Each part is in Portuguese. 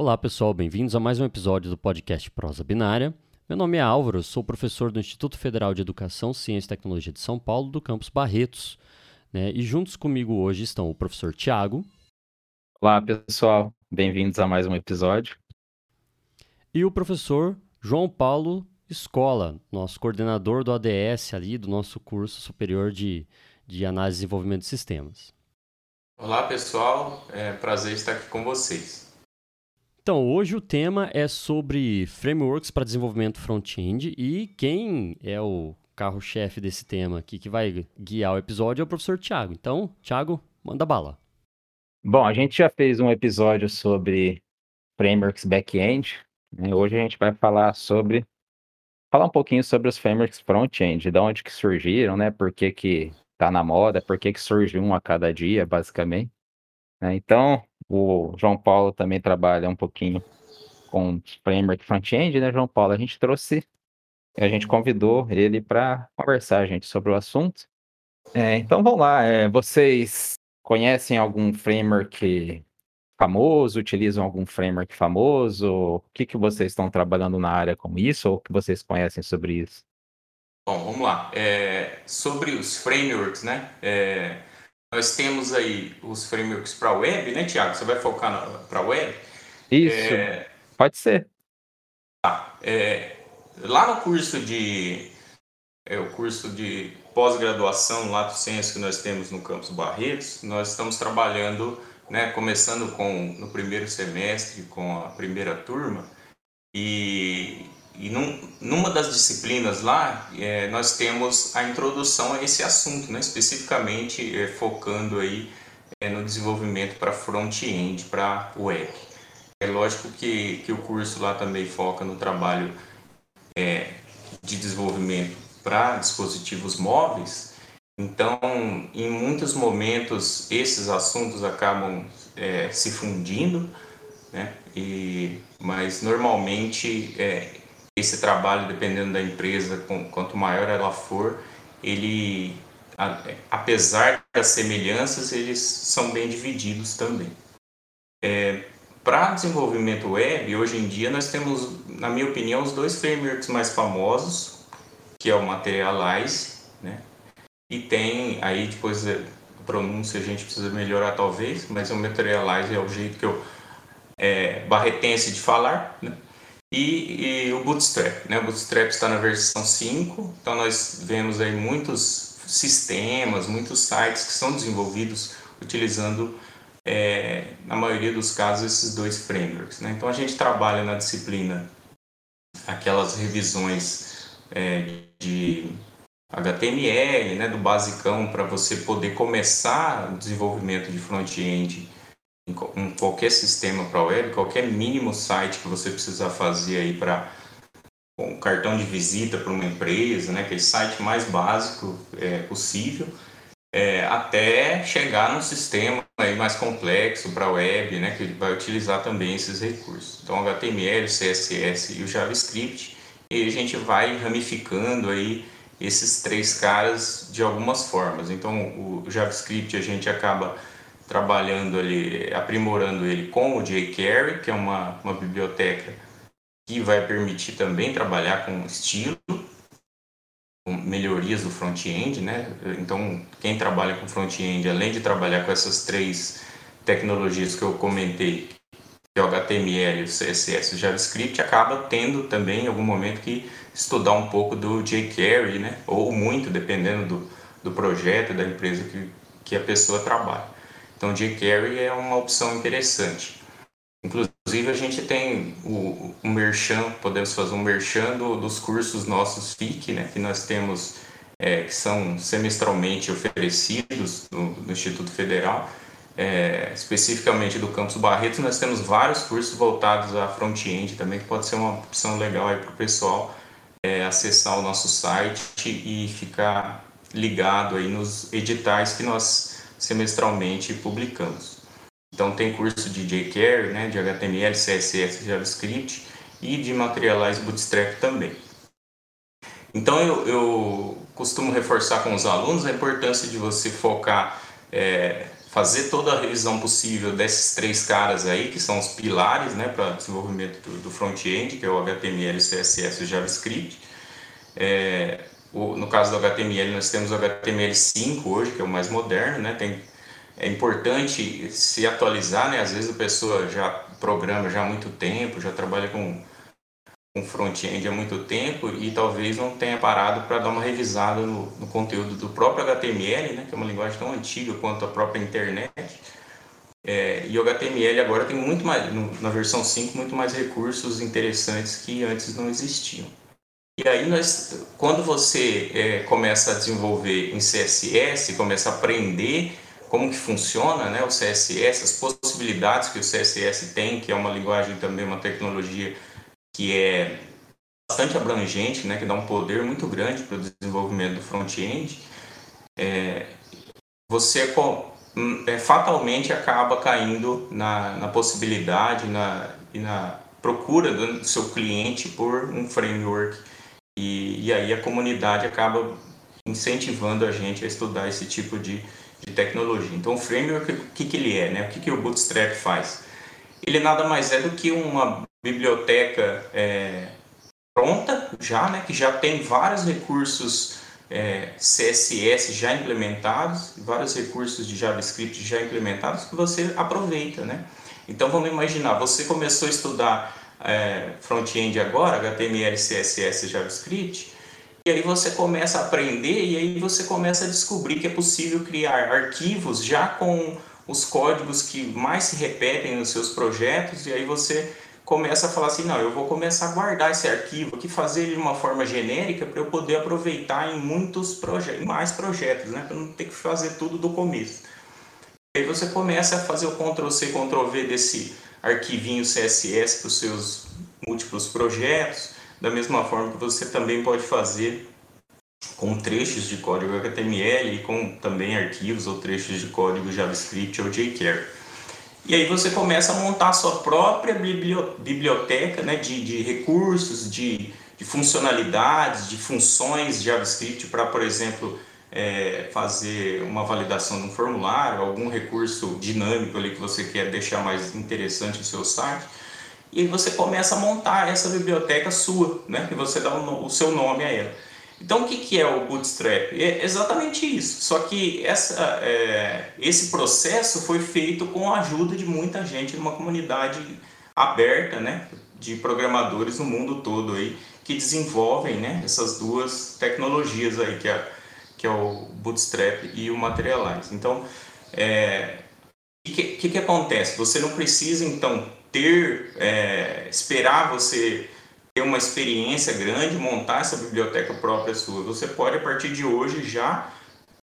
Olá pessoal, bem-vindos a mais um episódio do podcast Prosa Binária. Meu nome é Álvaro, sou professor do Instituto Federal de Educação, Ciência e Tecnologia de São Paulo, do campus Barretos. Né? E juntos comigo hoje estão o professor Tiago. Olá pessoal, bem-vindos a mais um episódio. E o professor João Paulo Escola, nosso coordenador do ADS ali, do nosso curso superior de, de análise e desenvolvimento de sistemas. Olá pessoal, é prazer estar aqui com vocês. Então, hoje o tema é sobre frameworks para desenvolvimento front-end e quem é o carro-chefe desse tema aqui que vai guiar o episódio é o professor Tiago. Então, Tiago, manda bala. Bom, a gente já fez um episódio sobre frameworks back-end. Né? Hoje a gente vai falar sobre falar um pouquinho sobre os frameworks front-end, de onde que surgiram, né? Por que que tá na moda, por que que surge um a cada dia, basicamente. Né? Então, o João Paulo também trabalha um pouquinho com framework front-end, né, João Paulo? A gente trouxe, a gente convidou ele para conversar, gente, sobre o assunto. É, então vamos lá, é, vocês conhecem algum framework famoso? Utilizam algum framework famoso? O que, que vocês estão trabalhando na área com isso ou o que vocês conhecem sobre isso? Bom, vamos lá. É, sobre os frameworks, né? É, nós temos aí os frameworks para web, né, Tiago? Você vai focar para web? Isso, é... pode ser. Tá. É... Lá no curso de é o curso de pós-graduação Lato Senso que nós temos no campus Barretos, nós estamos trabalhando, né, começando com no primeiro semestre com a primeira turma e e num, numa das disciplinas lá, é, nós temos a introdução a esse assunto, né? especificamente é, focando aí é, no desenvolvimento para front-end, para web. É lógico que, que o curso lá também foca no trabalho é, de desenvolvimento para dispositivos móveis, então, em muitos momentos, esses assuntos acabam é, se fundindo, né? E, mas normalmente é, esse trabalho, dependendo da empresa, quanto maior ela for, ele, apesar das semelhanças, eles são bem divididos também. É, Para desenvolvimento web, hoje em dia nós temos, na minha opinião, os dois frameworks mais famosos, que é o Materialize, né? E tem aí depois a pronúncia a gente precisa melhorar talvez, mas o Materialize é o jeito que eu é, barretense de falar, né? E, e, o Bootstrap, né? O Bootstrap está na versão 5, então nós vemos aí muitos sistemas, muitos sites que são desenvolvidos utilizando, é, na maioria dos casos, esses dois frameworks. Né? Então a gente trabalha na disciplina aquelas revisões é, de HTML, né, do basicão para você poder começar o desenvolvimento de front-end em qualquer sistema para web, qualquer mínimo site que você precisar fazer aí para um cartão de visita para uma empresa, né, aquele site mais básico é, possível, é, até chegar num sistema aí mais complexo para web, né, que vai utilizar também esses recursos. Então, HTML, CSS e o JavaScript, e a gente vai ramificando aí esses três caras de algumas formas. Então, o JavaScript a gente acaba trabalhando ali, aprimorando ele com o jQuery, que é uma, uma biblioteca que vai permitir também trabalhar com estilo, com melhorias do front-end, né? Então, quem trabalha com front-end, além de trabalhar com essas três tecnologias que eu comentei, que é o HTML, o CSS e o JavaScript, acaba tendo também em algum momento que estudar um pouco do jQuery, né? Ou muito, dependendo do, do projeto, da empresa que, que a pessoa trabalha. Então, jQuery é uma opção interessante. Inclusive, a gente tem o, o merchan, podemos fazer um merchan do, dos cursos nossos FIC, né, que nós temos, é, que são semestralmente oferecidos no, no Instituto Federal, é, especificamente do Campus Barreto, nós temos vários cursos voltados a front-end também, que pode ser uma opção legal para o pessoal é, acessar o nosso site e ficar ligado aí nos editais que nós semestralmente publicamos. Então tem curso de jQuery, né, de HTML, CSS, JavaScript e de Materialize Bootstrap também. Então eu, eu costumo reforçar com os alunos a importância de você focar, é, fazer toda a revisão possível desses três caras aí, que são os pilares né, para desenvolvimento do, do front-end, que é o HTML, CSS e JavaScript. É, o, no caso do HTML, nós temos o HTML5 hoje, que é o mais moderno, né? Tem, é importante se atualizar, né? Às vezes a pessoa já programa já há muito tempo, já trabalha com, com front-end há muito tempo e talvez não tenha parado para dar uma revisada no, no, conteúdo do próprio HTML, né? Que é uma linguagem tão antiga quanto a própria internet. É, e o HTML agora tem muito mais, na versão 5, muito mais recursos interessantes que antes não existiam. E aí, nós, quando você é, começa a desenvolver em CSS, começa a aprender como que funciona né, o CSS, as possibilidades que o CSS tem, que é uma linguagem também, uma tecnologia que é bastante abrangente, né, que dá um poder muito grande para o desenvolvimento do front-end, é, você é, fatalmente acaba caindo na, na possibilidade na, e na procura do seu cliente por um framework e, e aí a comunidade acaba incentivando a gente a estudar esse tipo de, de tecnologia. Então, o framework, o que, que ele é? Né? O que, que o Bootstrap faz? Ele nada mais é do que uma biblioteca é, pronta já, né? que já tem vários recursos é, CSS já implementados, vários recursos de JavaScript já implementados que você aproveita. Né? Então, vamos imaginar, você começou a estudar é, front-end agora, HTML, CSS, JavaScript, e aí você começa a aprender e aí você começa a descobrir que é possível criar arquivos já com os códigos que mais se repetem nos seus projetos e aí você começa a falar assim, não, eu vou começar a guardar esse arquivo aqui, fazer ele de uma forma genérica para eu poder aproveitar em muitos projetos, mais projetos, né, para não ter que fazer tudo do começo. Aí você começa a fazer o Ctrl C, Ctrl V desse arquivinho CSS para os seus múltiplos projetos, da mesma forma que você também pode fazer com trechos de código HTML e com também arquivos ou trechos de código JavaScript ou jQuery. E aí você começa a montar a sua própria biblioteca né, de, de recursos, de, de funcionalidades, de funções JavaScript para, por exemplo, é, fazer uma validação de um formulário, algum recurso dinâmico ali que você quer deixar mais interessante no seu site. E aí você começa a montar essa biblioteca sua, né? E você dá o, o seu nome a ela. Então, o que, que é o Bootstrap? É exatamente isso. Só que essa, é, esse processo foi feito com a ajuda de muita gente numa comunidade aberta, né? De programadores no mundo todo aí que desenvolvem, né? Essas duas tecnologias aí que é que é o Bootstrap e o Materialize. Então, é, o que, que, que, acontece? Você não precisa, então, ter, é, esperar você ter uma experiência grande, montar essa biblioteca própria sua. Você pode, a partir de hoje, já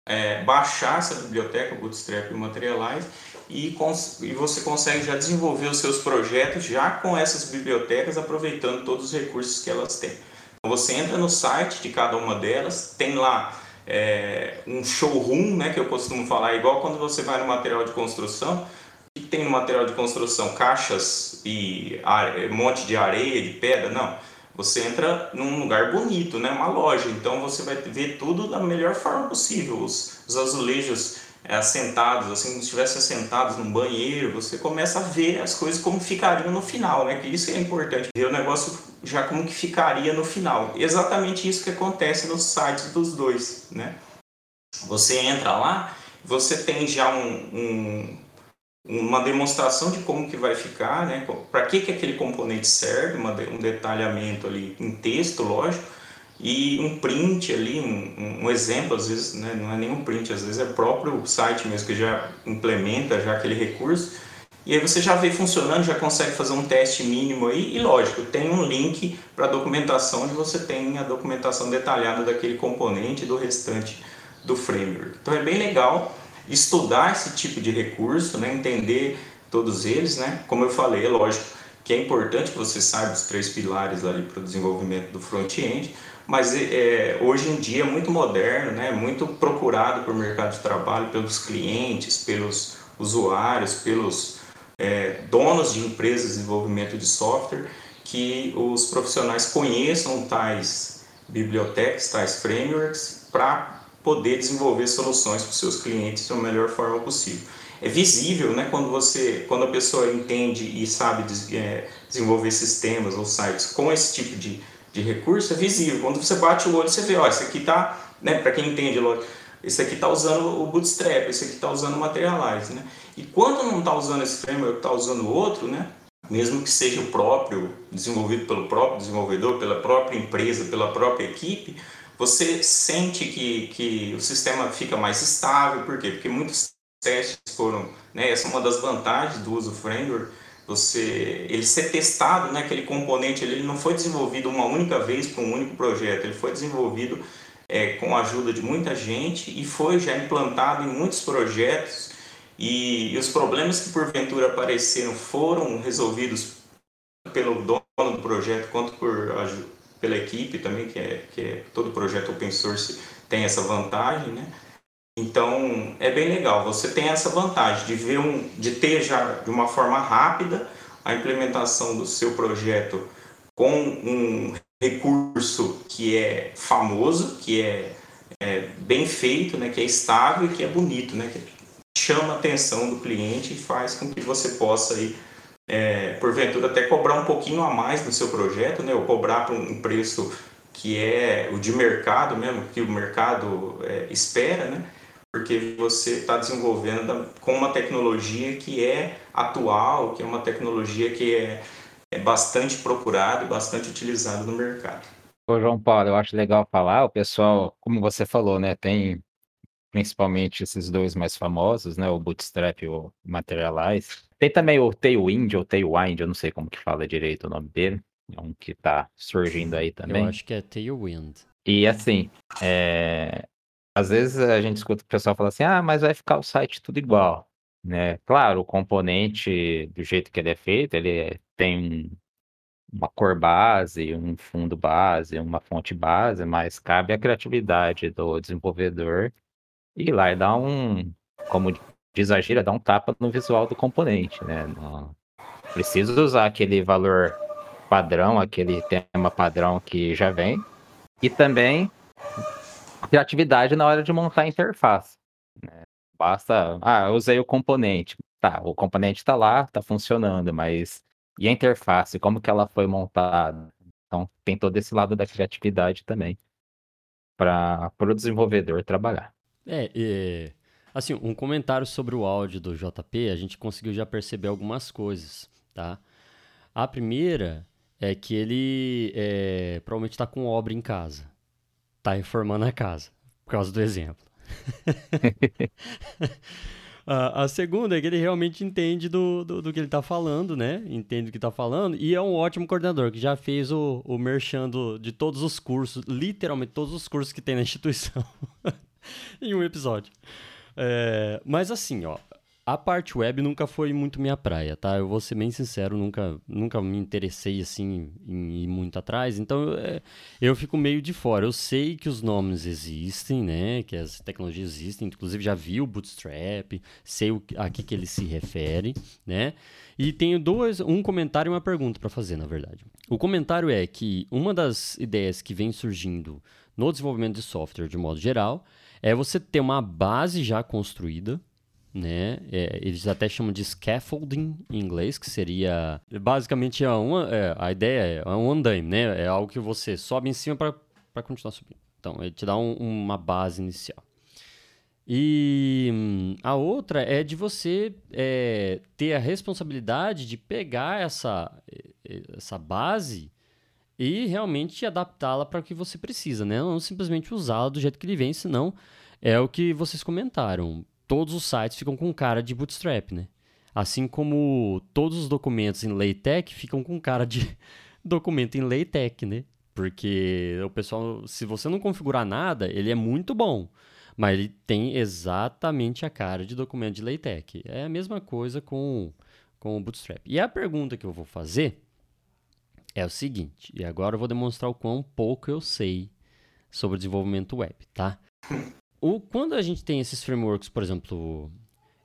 é, baixar essa biblioteca, Bootstrap e Materialize, e, e você consegue já desenvolver os seus projetos já com essas bibliotecas, aproveitando todos os recursos que elas têm. Então, você entra no site de cada uma delas, tem lá é, um showroom, né, que eu costumo falar, igual quando você vai no material de construção, o que tem no material de construção? Caixas e are... monte de areia, de pedra? Não. Você entra num lugar bonito, né? uma loja, então você vai ver tudo da melhor forma possível. Os, os azulejos assentados, assim, como se estivessem assentados num banheiro, você começa a ver as coisas como ficariam no final, né? Que isso é importante, ver o negócio já como que ficaria no final. Exatamente isso que acontece nos sites dos dois, né? Você entra lá, você tem já um, um, uma demonstração de como que vai ficar, né? Para que, que aquele componente serve, uma, um detalhamento ali em texto, lógico, e um print ali, um, um, exemplo, às vezes né, não é nenhum print, às vezes é próprio site mesmo que já implementa já aquele recurso, e aí você já vê funcionando, já consegue fazer um teste mínimo aí, e lógico, tem um link para documentação onde você tem a documentação detalhada daquele componente e do restante do framework. Então é bem legal estudar esse tipo de recurso, né, entender todos eles, né? Como eu falei, é lógico que é importante que você saiba os três pilares ali para o desenvolvimento do front-end, mas é, hoje em dia é muito moderno, né? muito procurado pelo mercado de trabalho, pelos clientes, pelos usuários, pelos é, donos de empresas de desenvolvimento de software, que os profissionais conheçam tais bibliotecas, tais frameworks, para poder desenvolver soluções para os seus clientes da melhor forma possível. é visível, né? Quando você, quando a pessoa entende e sabe é, desenvolver sistemas ou sites com esse tipo de, de recurso, é visível. Quando você bate o olho, você vê, ó, isso aqui tá, né? Para quem entende, esse aqui está usando o Bootstrap, esse aqui está usando o Materialize, né? E quando não está usando esse framework, está usando outro, né? Mesmo que seja o próprio, desenvolvido pelo próprio desenvolvedor, pela própria empresa, pela própria equipe, você sente que, que o sistema fica mais estável. Por quê? Porque muitos testes foram, né? Essa é uma das vantagens do uso framework. Você, ele ser testado, né? Aquele componente, ele não foi desenvolvido uma única vez para um único projeto. Ele foi desenvolvido é, com a ajuda de muita gente e foi já implantado em muitos projetos e, e os problemas que porventura apareceram foram resolvidos pelo dono do projeto quanto por pela equipe também que é que é todo projeto open source tem essa vantagem né então é bem legal. Você tem essa vantagem de ver um de ter já de uma forma rápida a implementação do seu projeto com um recurso que é famoso, que é, é, bem feito, né, que é estável e que é bonito, né, que chama a atenção do cliente e faz com que você possa aí, é, porventura até cobrar um pouquinho a mais no seu projeto, né, ou cobrar por um preço que é o de mercado mesmo, que o mercado é, espera, né, porque você está desenvolvendo com uma tecnologia que é atual, que é uma tecnologia que é é bastante procurado e bastante utilizado no mercado. Ô, João Paulo, eu acho legal falar, o pessoal, como você falou, né, tem principalmente esses dois mais famosos, né, o Bootstrap e o Materialize. Tem também o Tailwind ou Tailwind, eu não sei como que fala direito o nome dele, é um que tá surgindo aí também. Eu acho que é Tailwind. E assim, é... às vezes a gente escuta o pessoal falar assim, ah, mas vai ficar o site tudo igual né? Claro, o componente, do jeito que ele é feito, ele tem uma cor base, um fundo base, uma fonte base, mas cabe a criatividade do desenvolvedor ir lá e dar um, como diz a gíria, dar um tapa no visual do componente, né? Não usar aquele valor padrão, aquele tema padrão que já vem, e também criatividade na hora de montar a interface. Né? Basta, ah, eu usei o componente. Tá, o componente está lá, está funcionando, mas e a interface, como que ela foi montada? Então, tem todo esse lado da criatividade também para o desenvolvedor trabalhar. É, é, assim, um comentário sobre o áudio do JP, a gente conseguiu já perceber algumas coisas, tá? A primeira é que ele é, provavelmente está com obra em casa, está reformando a casa, por causa do exemplo. a, a, segunda é que ele realmente entende do, do, do que ele está falando, né? Entende o que está falando e é um ótimo coordenador que já fez o, o merchando de todos os cursos, literalmente todos os cursos que tem na instituição, em um episódio. É, mas assim, ó, a parte web nunca foi muito minha praia, tá? Eu vou ser bem sincero, nunca, nunca me interessei assim em ir muito atrás, então é, eu fico meio de fora. Eu sei que os nomes existem, né? Que as tecnologias existem, inclusive já vi o Bootstrap, sei a que, que ele se refere, né? E tenho dois, um comentário e uma pergunta para fazer, na verdade. O comentário é que uma das ideias que vem surgindo no desenvolvimento de software de modo geral é você ter uma base já construída né? É, eles até chamam de scaffolding em inglês, que seria basicamente é uma, é, a ideia é um andaime, né? É algo que você sobe em cima para continuar subindo. Então, ele te dá um, uma base inicial. E hum, a outra é de você é, ter a responsabilidade de pegar essa, essa base e realmente adaptá-la para o que você precisa, né? Não simplesmente usá-la do jeito que ele vem, senão é o que vocês comentaram todos os sites ficam com cara de Bootstrap, né? Assim como todos os documentos em LaTeX ficam com cara de documento em LaTeX, né? Porque o pessoal, se você não configurar nada, ele é muito bom, mas ele tem exatamente a cara de documento de LaTeX. É a mesma coisa com, com o Bootstrap. E a pergunta que eu vou fazer é o seguinte, e agora eu vou demonstrar o quão pouco eu sei sobre desenvolvimento web, tá? O, quando a gente tem esses frameworks, por exemplo,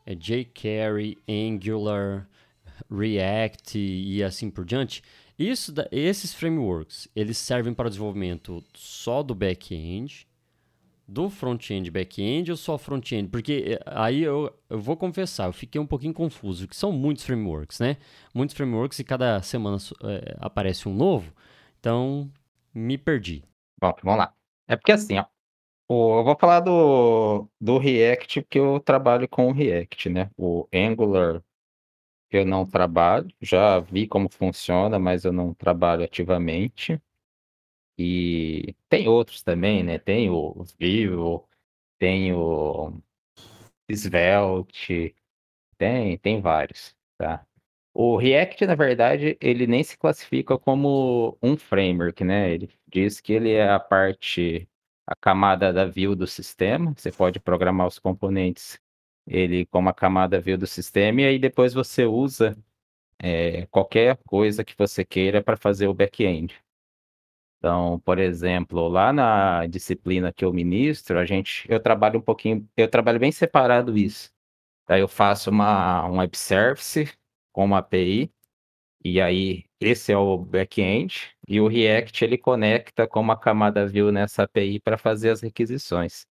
é jQuery, Angular, React e assim por diante, isso, esses frameworks, eles servem para o desenvolvimento só do back-end do front-end back-end ou só front-end? Porque eh, aí eu, eu vou confessar, eu fiquei um pouquinho confuso, porque são muitos frameworks, né? Muitos frameworks e cada semana é, aparece um novo, então me perdi. Bom, vamos lá. É porque assim, ó, eu vou falar do, do React, porque eu trabalho com o React, né? O Angular eu não trabalho, já vi como funciona, mas eu não trabalho ativamente. E tem outros também, né? Tem o Vue, tem o Svelte, tem, tem vários, tá? O React, na verdade, ele nem se classifica como um framework, né? Ele diz que ele é a parte, a camada da view do sistema. Você pode programar os componentes ele como a camada view do sistema e aí depois você usa é, qualquer coisa que você queira para fazer o back-end. Então, por exemplo, lá na disciplina que eu ministro, a gente, eu trabalho um pouquinho, eu trabalho bem separado isso. Daí eu faço uma um web service com uma API e aí esse é o back-end e o React ele conecta com uma camada view nessa API para fazer as requisições.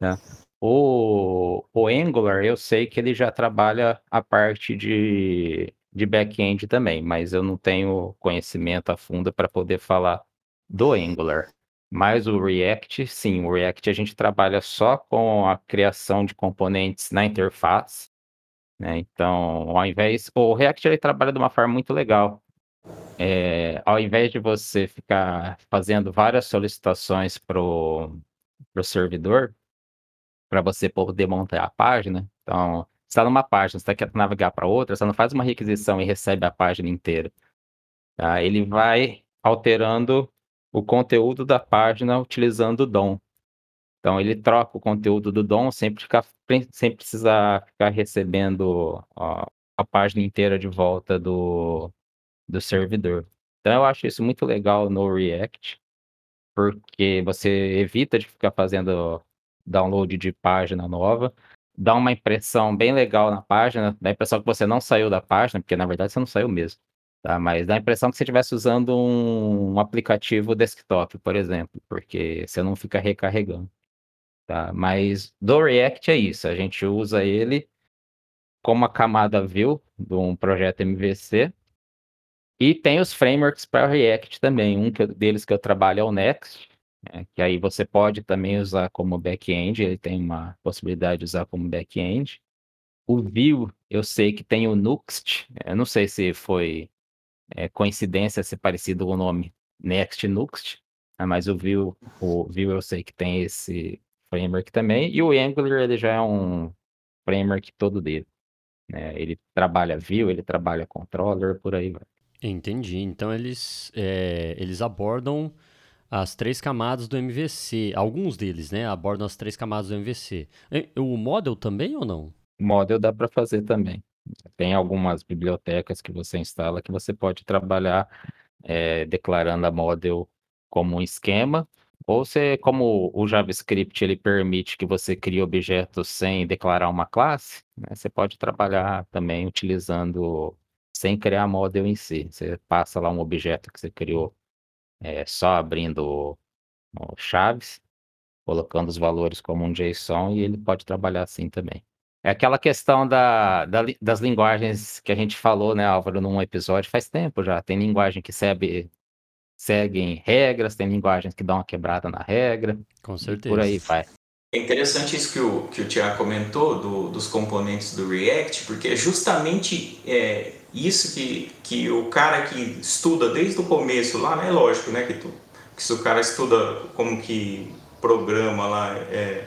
Né? O, o Angular, eu sei que ele já trabalha a parte de, de back-end também, mas eu não tenho conhecimento a fundo para poder falar do Angular. Mas o React, sim, o React a gente trabalha só com a criação de componentes na interface. Né? Então, ao invés. O React ele trabalha de uma forma muito legal. É, ao invés de você ficar fazendo várias solicitações para o servidor, para você poder montar a página, então, você está numa página, você quer navegar para outra, você não faz uma requisição e recebe a página inteira. Tá? Ele vai alterando o conteúdo da página utilizando o DOM. Então ele troca o conteúdo do DOM sem, ficar, sem precisar ficar recebendo ó, a página inteira de volta do, do servidor. Então eu acho isso muito legal no React, porque você evita de ficar fazendo download de página nova, dá uma impressão bem legal na página, dá a impressão que você não saiu da página, porque na verdade você não saiu mesmo. Tá? Mas dá a impressão que você estivesse usando um, um aplicativo desktop, por exemplo, porque você não fica recarregando. Tá? Mas do React é isso, a gente usa ele como a camada view de um projeto MVC. E tem os frameworks para React também. Um que, deles que eu trabalho é o Next, né? que aí você pode também usar como back-end, ele tem uma possibilidade de usar como back-end. O Vue, eu sei que tem o Nuxt, eu não sei se foi é, coincidência ser parecido com o nome Next Nuxt, né, mas o Vue, o Vue eu sei que tem esse framework também, e o Angular ele já é um framework todo dele. Né? Ele trabalha Vue, ele trabalha controller, por aí vai. Entendi. Então eles, é, eles abordam as três camadas do MVC. Alguns deles, né? Abordam as três camadas do MVC. O model também ou não? Model dá para fazer também. Tem algumas bibliotecas que você instala que você pode trabalhar é, declarando a model como um esquema, ou você, como o JavaScript ele permite que você crie objetos sem declarar uma classe, né, você pode trabalhar também utilizando sem criar model em si. Você passa lá um objeto que você criou é, só abrindo chaves, colocando os valores como um JSON e ele pode trabalhar assim também. É aquela questão da, da, das linguagens que a gente falou, né, Álvaro, num episódio faz tempo já. Tem linguagem que segue, seguem regras, tem linguagens que dão uma quebrada na regra. Com certeza. Por aí vai. É interessante isso que o, que o Tiago comentou do, dos componentes do React, porque é justamente é, isso que, que o cara que estuda desde o começo lá, né? Lógico, né? Que, tu, que se o cara estuda como que programa lá, é,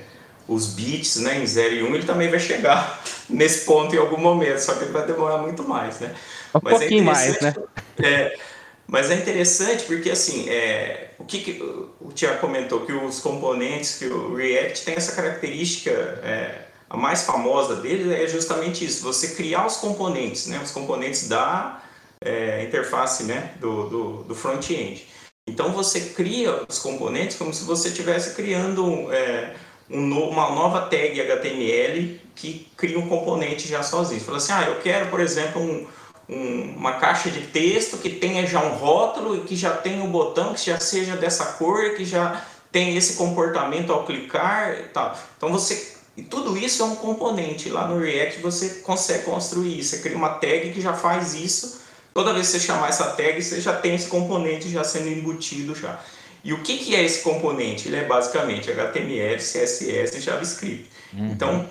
os bits né, em 0 e 1, um, ele também vai chegar nesse ponto em algum momento, só que ele vai demorar muito mais, né? Um mas é pouquinho é mais, né? É, mas é interessante porque, assim, é, o que, que o Tiago comentou, que os componentes, que o React tem essa característica, é, a mais famosa dele é justamente isso, você criar os componentes, né? Os componentes da é, interface, né? Do, do, do front-end. Então, você cria os componentes como se você estivesse criando... É, um no, uma nova tag HTML que cria um componente já sozinho. Você fala assim, ah, eu quero, por exemplo, um, um, uma caixa de texto que tenha já um rótulo e que já tenha um botão que já seja dessa cor, que já tem esse comportamento ao clicar e tal. Então você e tudo isso é um componente. Lá no React você consegue construir isso. Você cria uma tag que já faz isso. Toda vez que você chamar essa tag, você já tem esse componente já sendo embutido já. E o que, que é esse componente? Ele é basicamente HTML, CSS e JavaScript. Uhum. Então,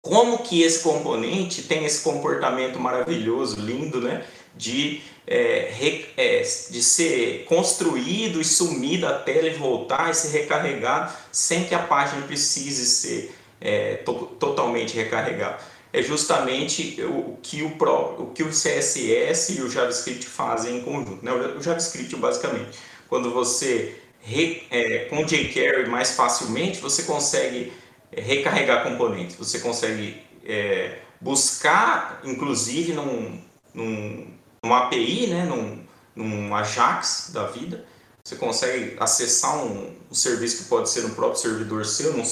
como que esse componente tem esse comportamento maravilhoso, lindo, né? De, é, re, é, de ser construído e sumir da tela e voltar e ser recarregado sem que a página precise ser é, to, totalmente recarregada. É justamente o que o, Pro, o que o CSS e o JavaScript fazem em conjunto. Né? O JavaScript, basicamente, quando você re, é, com jQuery mais facilmente, você consegue recarregar componentes, você consegue é, buscar, inclusive, num, num, numa API, né? num, num Ajax da vida, você consegue acessar um, um serviço que pode ser um próprio servidor seu, num,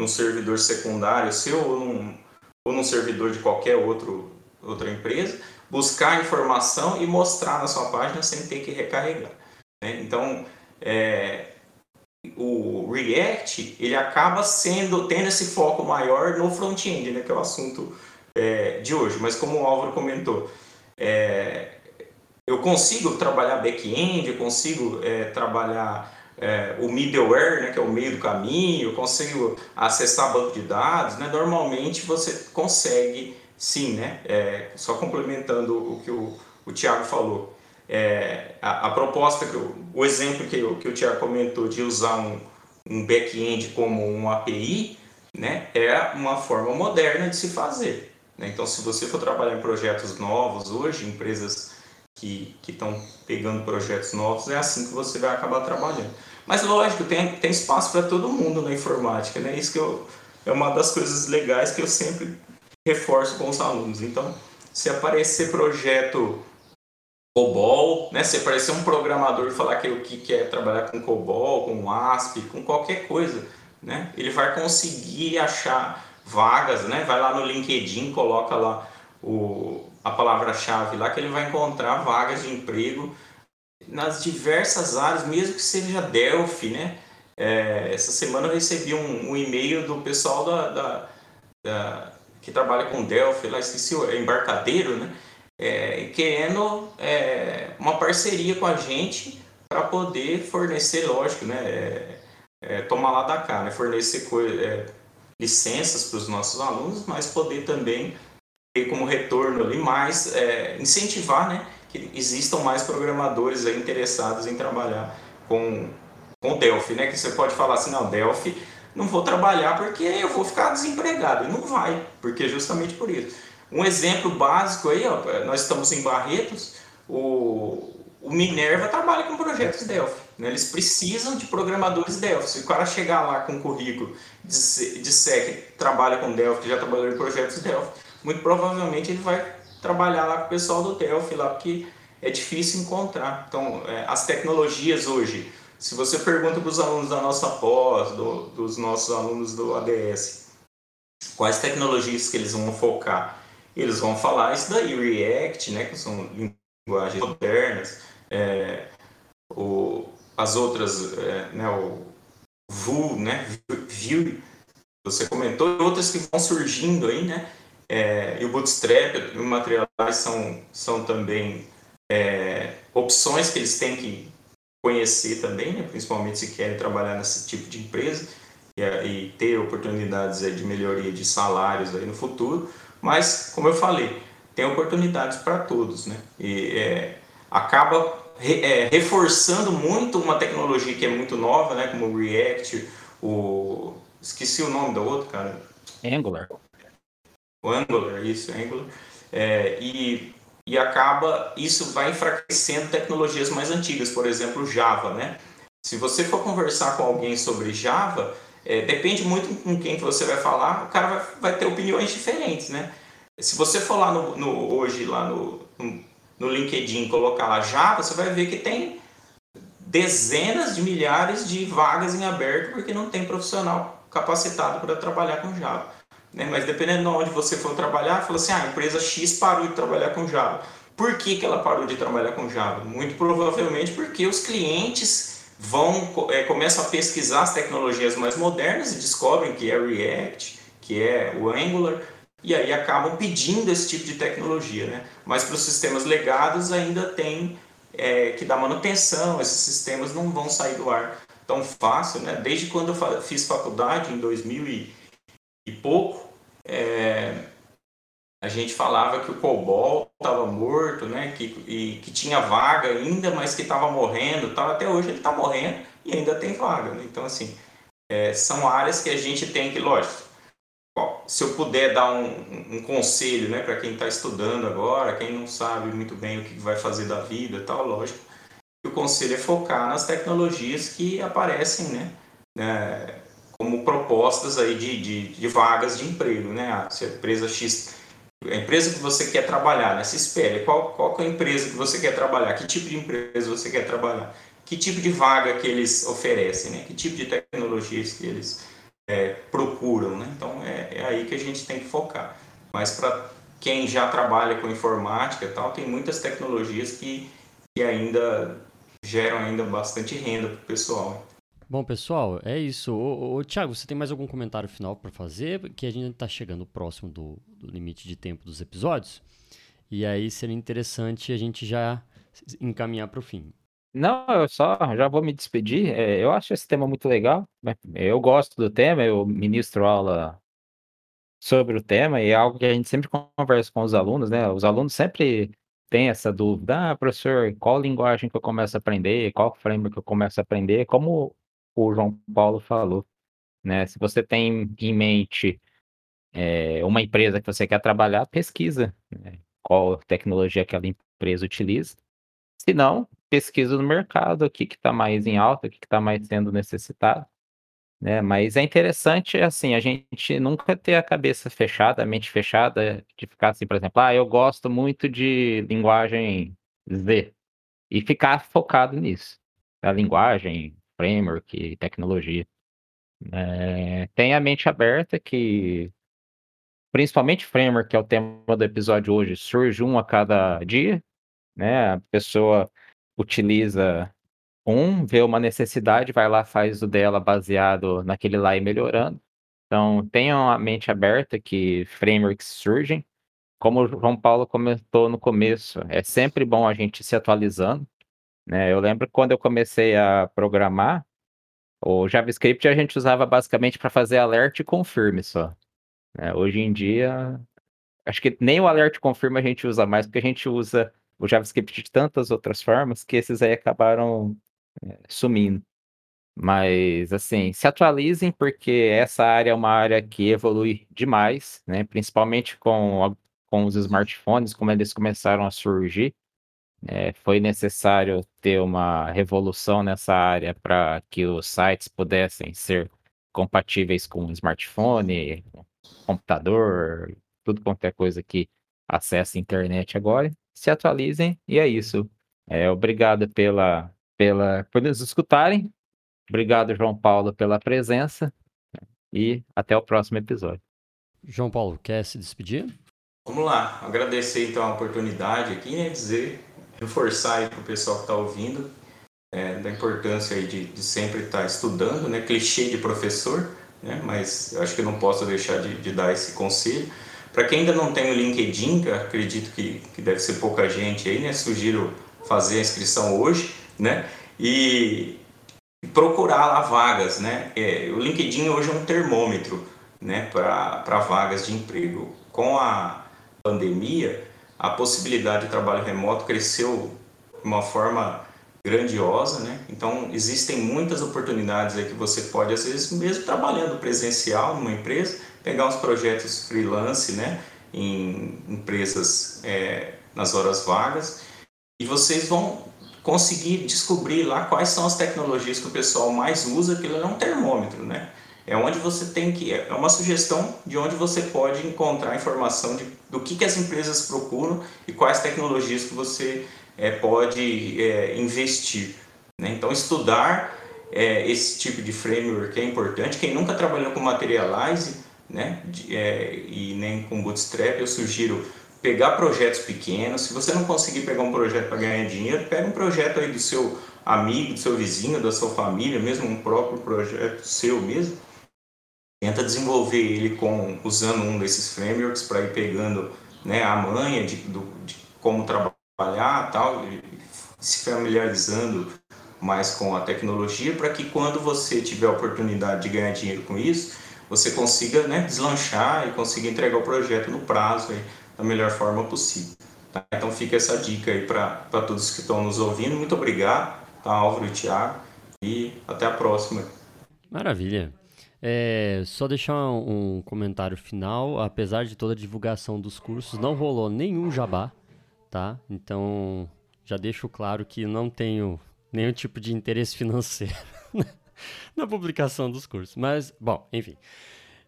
num servidor secundário seu ou num, ou num servidor de qualquer outro, outra empresa, buscar informação e mostrar na sua página sem ter que recarregar. Né? Então, é, o React ele acaba sendo tendo esse foco maior no front-end, né, que é o assunto é, de hoje. Mas como o Álvaro comentou, é, eu consigo trabalhar back-end, eu consigo é, trabalhar é, o middleware, né, que é o meio do caminho, consigo acessar banco de dados. Né, normalmente você consegue, sim, né, é, só complementando o que o, o Tiago falou é, a, a, proposta, que eu, o exemplo que, eu, que o Tiago comentou de usar um, um back-end como um API, né, é uma forma moderna de se fazer. Né? Então, se você for trabalhar em projetos novos hoje, empresas que estão pegando projetos novos, é assim que você vai acabar trabalhando. Mas, lógico, tem, tem espaço para todo mundo na informática, né? Isso que eu, é uma das coisas legais que eu sempre reforço com os alunos. Então, se aparecer projeto COBOL, né? Se aparecer um programador e falar que o que quer trabalhar com COBOL, com ASP, com qualquer coisa, né? Ele vai conseguir achar vagas, né? Vai lá no LinkedIn, coloca lá o, a palavra-chave lá que ele vai encontrar vagas de emprego nas diversas áreas, mesmo que seja Delphi, né? É, essa semana eu recebi um, um e-mail do pessoal da, da, da, que trabalha com Delphi, lá esqueci, é embarcadeiro, né? é, querendo é, uma parceria com a gente para poder fornecer, lógico, né, é, é tomar lá da cá, né, fornecer licenças para os nossos alunos, mas poder também ter como retorno ali mais, incentivar né, que existam mais programadores interessados em trabalhar com, com Delphi, né, que você pode falar assim, não, Delphi não vou trabalhar porque eu vou ficar desempregado, e não vai, porque justamente por isso. Um exemplo básico aí, ó, nós estamos em Barretos, o, o Minerva trabalha com projetos Delphi. Né? Eles precisam de programadores Delphi. Se o cara chegar lá com um currículo de disser que trabalha com Delphi, que já trabalhou em projetos Delphi, muito provavelmente ele vai trabalhar lá com o pessoal do Delphi, lá, porque é difícil encontrar. Então, é, as tecnologias hoje, se você pergunta para os alunos da nossa pós, do, dos nossos alunos do ADS, quais tecnologias que eles vão focar, eles vão falar isso daí, React, né, que são linguagens modernas, é, o, as outras, é, né, o Vue, né, Vue, você comentou, outras que vão surgindo aí, né, é, e o Bootstrap o Materiais são, são também é, opções que eles têm que conhecer também, né, principalmente se querem trabalhar nesse tipo de empresa e, e ter oportunidades de melhoria de salários aí no futuro. Mas, como eu falei, tem oportunidades para todos, né? E é, acaba re, é, reforçando muito uma tecnologia que é muito nova, né? Como o React, o... Esqueci o nome do outro, cara. Angular. O Angular, isso, Angular. É, e, e acaba, isso vai enfraquecendo tecnologias mais antigas, por exemplo, Java, né? Se você for conversar com alguém sobre Java, é, depende muito com quem que você vai falar, o cara vai, vai ter opiniões diferentes, né? Se você for lá no, no hoje lá no, no LinkedIn colocar lá Java, você vai ver que tem dezenas de milhares de vagas em aberto porque não tem profissional capacitado para trabalhar com Java. Né? Mas dependendo de onde você for trabalhar, fala assim, ah, a empresa X parou de trabalhar com Java. Por que, que ela parou de trabalhar com Java? Muito provavelmente porque os clientes vão é, começam a pesquisar as tecnologias mais modernas e descobrem que é React, que é o Angular, e aí acabam pedindo esse tipo de tecnologia. Né? Mas para os sistemas legados ainda tem é, que dar manutenção, esses sistemas não vão sair do ar tão fácil. Né? Desde quando eu fiz faculdade, em 2000 e, pouco, é, a gente falava que o COBOL estava morto, né? que, e, que tinha vaga ainda, mas que estava morrendo. Tal. Até hoje ele está morrendo e ainda tem vaga. Né? Então, assim, é, são áreas que a gente tem que, lógico, se eu puder dar um, um conselho né, para quem está estudando agora, quem não sabe muito bem o que vai fazer da vida tal, lógico, o conselho é focar nas tecnologias que aparecem né, né como propostas aí de, de, de, vagas de emprego. Né? Se a empresa X, a empresa que você quer trabalhar, né, se espere, qual, qual é a empresa que você quer trabalhar, que tipo de empresa você quer trabalhar, que tipo de vaga que eles oferecem, né? que tipo de tecnologias que eles é, procuram. Né? Então é, é, aí que a gente tem que focar. Mas para quem já trabalha com informática e tal, tem muitas tecnologias que, que ainda geram ainda bastante renda para o pessoal. Bom, pessoal, é isso. Ô, ô, Thiago, você tem mais algum comentário final para fazer? Que a gente está chegando próximo do, do limite de tempo dos episódios. E aí seria interessante a gente já encaminhar para o fim. Não, eu só já vou me despedir. É, eu acho esse tema muito legal. Né? Eu gosto do tema, eu ministro aula sobre o tema e é algo que a gente sempre conversa com os alunos, né? Os alunos sempre têm essa dúvida: ah, professor, qual linguagem que eu começo a aprender? Qual framework que eu começo a aprender? Como o João Paulo falou, né? Se você tem em mente é, uma empresa que você quer trabalhar, pesquisa né? qual tecnologia aquela empresa utiliza. Se não, pesquisa no mercado, o que está mais em alta, o que está mais sendo necessitado. Né? Mas é interessante, assim, a gente nunca ter a cabeça fechada, a mente fechada, de ficar assim, por exemplo, ah, eu gosto muito de linguagem Z, e ficar focado nisso. A linguagem, framework, tecnologia. É, a mente aberta que, principalmente framework, que é o tema do episódio hoje, surge um a cada dia, né? A pessoa utiliza um, vê uma necessidade, vai lá, faz o dela baseado naquele lá e melhorando. Então, tenham a mente aberta que frameworks surgem. Como o João Paulo comentou no começo, é sempre bom a gente se atualizando. Né? Eu lembro quando eu comecei a programar, o JavaScript a gente usava basicamente para fazer alert e confirme só. Né? Hoje em dia, acho que nem o alert confirma a gente usa mais, porque a gente usa o JavaScript de tantas outras formas que esses aí acabaram é, sumindo. Mas, assim, se atualizem, porque essa área é uma área que evolui demais, né? Principalmente com, com os smartphones, como eles começaram a surgir. É, foi necessário ter uma revolução nessa área para que os sites pudessem ser compatíveis com smartphone, computador, tudo quanto é coisa que acessa a internet agora se atualizem e é isso. É, obrigado pela, pela, por nos escutarem. Obrigado, João Paulo, pela presença e até o próximo episódio. João Paulo, quer se despedir? Vamos lá, agradecer então a oportunidade aqui, né, dizer, reforçar aí para o pessoal que está ouvindo, é, da importância aí de, de, sempre estar tá estudando, né, clichê de professor, né, mas acho que eu não posso deixar de, de dar esse conselho. Para quem ainda não tem o LinkedIn, que acredito que, que deve ser pouca gente aí, né? Sugiro fazer a inscrição hoje, né? E procurar lá vagas, né? É, o LinkedIn hoje é um termômetro, né? Para vagas de emprego. Com a pandemia, a possibilidade de trabalho remoto cresceu de uma forma grandiosa, né? Então existem muitas oportunidades aí que você pode às vezes mesmo trabalhando presencial numa empresa, pegar uns projetos freelance, né, em empresas é, nas horas vagas, e vocês vão conseguir descobrir lá quais são as tecnologias que o pessoal mais usa, aquilo é um termômetro, né? É onde você tem que é uma sugestão de onde você pode encontrar informação de, do que, que as empresas procuram e quais tecnologias que você é, pode é, investir. Né? Então estudar é, esse tipo de framework é importante. Quem nunca trabalhou com Materialize né? De, é, e nem com Bootstrap, eu sugiro pegar projetos pequenos. Se você não conseguir pegar um projeto para ganhar dinheiro, pega um projeto aí do seu amigo, do seu vizinho, da sua família, mesmo um próprio projeto seu mesmo. Tenta desenvolver ele com usando um desses frameworks para ir pegando né, a manha de, do, de como trabalhar tal, se familiarizando mais com a tecnologia para que quando você tiver a oportunidade de ganhar dinheiro com isso, você consiga né, deslanchar e consiga entregar o projeto no prazo aí, da melhor forma possível. Tá? Então fica essa dica aí para todos que estão nos ouvindo. Muito obrigado, tá, Álvaro e Thiago, e até a próxima. Maravilha. É, só deixar um, comentário final. Apesar de toda a divulgação dos cursos, não rolou nenhum jabá, tá? Então já deixo claro que não tenho nenhum tipo de interesse financeiro na publicação dos cursos. Mas, bom, enfim.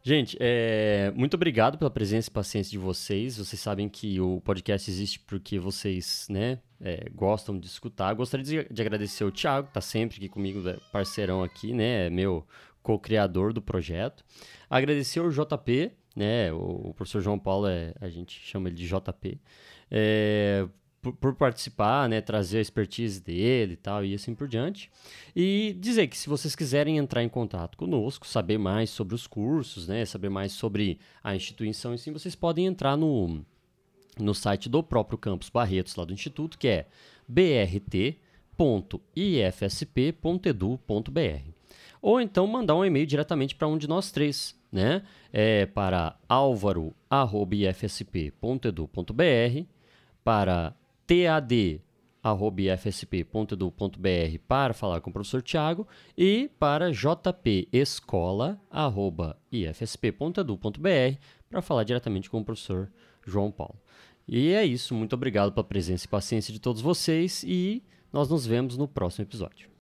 Gente, é, muito obrigado pela presença e paciência de vocês. Vocês sabem que o podcast existe porque vocês né, é, gostam de escutar. Gostaria de, de, agradecer o Thiago, que está sempre aqui comigo, é parceirão aqui, né? É meu co-criador do projeto. Agradecer o JP, né? O, o professor João Paulo, é, a gente chama ele de JP. É, por, por, participar, né, trazer a expertise dele e tal, e assim por diante. E dizer que se vocês quiserem entrar em contato conosco, saber mais sobre os cursos, né, saber mais sobre a instituição em vocês podem entrar no, no site do próprio Campus Barretos, lá do Instituto, que é brt.ifsp.edu.br. Ou então mandar um e-mail diretamente para um de nós três, né? É para alvaro.ifsp.edu.br, para tad.ifsp.edu.br para falar com o professor Tiago e para jpescola.ifsp.edu.br para falar diretamente com o professor João Paulo. E é isso, muito obrigado pela presença e paciência de todos vocês e nós nos vemos no próximo episódio.